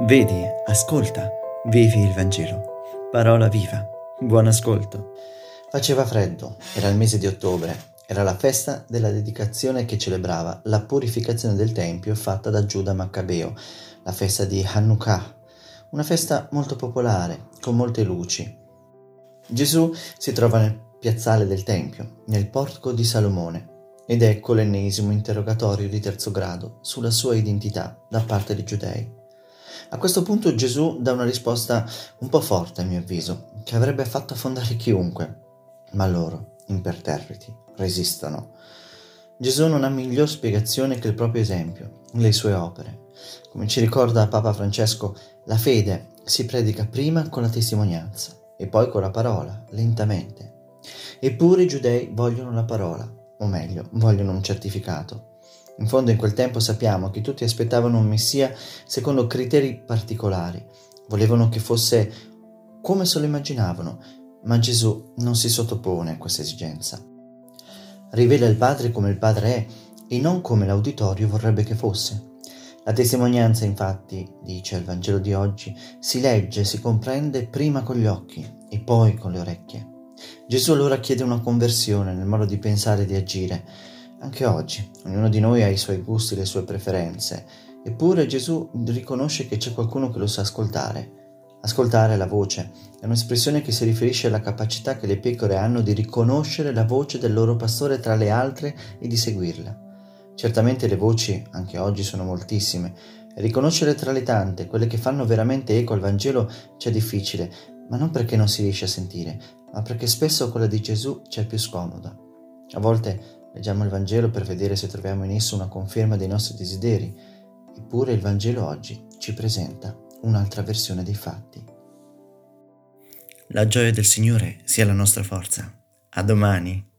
Vedi, ascolta, vivi il Vangelo. Parola viva. Buon ascolto. Faceva freddo, era il mese di ottobre, era la festa della dedicazione che celebrava la purificazione del Tempio fatta da Giuda Maccabeo, la festa di Hanukkah, una festa molto popolare, con molte luci. Gesù si trova nel piazzale del Tempio, nel portico di Salomone, ed ecco l'ennesimo interrogatorio di terzo grado sulla sua identità da parte dei giudei. A questo punto Gesù dà una risposta un po' forte, a mio avviso, che avrebbe fatto affondare chiunque, ma loro, imperterriti, resistono. Gesù non ha miglior spiegazione che il proprio esempio, le sue opere. Come ci ricorda Papa Francesco, la fede si predica prima con la testimonianza e poi con la parola, lentamente. Eppure i giudei vogliono la parola, o meglio, vogliono un certificato. In fondo in quel tempo sappiamo che tutti aspettavano un Messia secondo criteri particolari, volevano che fosse come se lo immaginavano, ma Gesù non si sottopone a questa esigenza. Rivela il Padre come il Padre è e non come l'auditorio vorrebbe che fosse. La testimonianza, infatti, dice il Vangelo di oggi, si legge, si comprende prima con gli occhi e poi con le orecchie. Gesù allora chiede una conversione nel modo di pensare e di agire, anche oggi, ognuno di noi ha i suoi gusti, le sue preferenze, eppure Gesù riconosce che c'è qualcuno che lo sa ascoltare. Ascoltare la voce è un'espressione che si riferisce alla capacità che le pecore hanno di riconoscere la voce del loro pastore tra le altre e di seguirla. Certamente le voci, anche oggi, sono moltissime, e riconoscere tra le tante quelle che fanno veramente eco al Vangelo c'è difficile, ma non perché non si riesce a sentire, ma perché spesso quella di Gesù c'è più scomoda. A volte Leggiamo il Vangelo per vedere se troviamo in esso una conferma dei nostri desideri, eppure il Vangelo oggi ci presenta un'altra versione dei fatti. La gioia del Signore sia la nostra forza. A domani.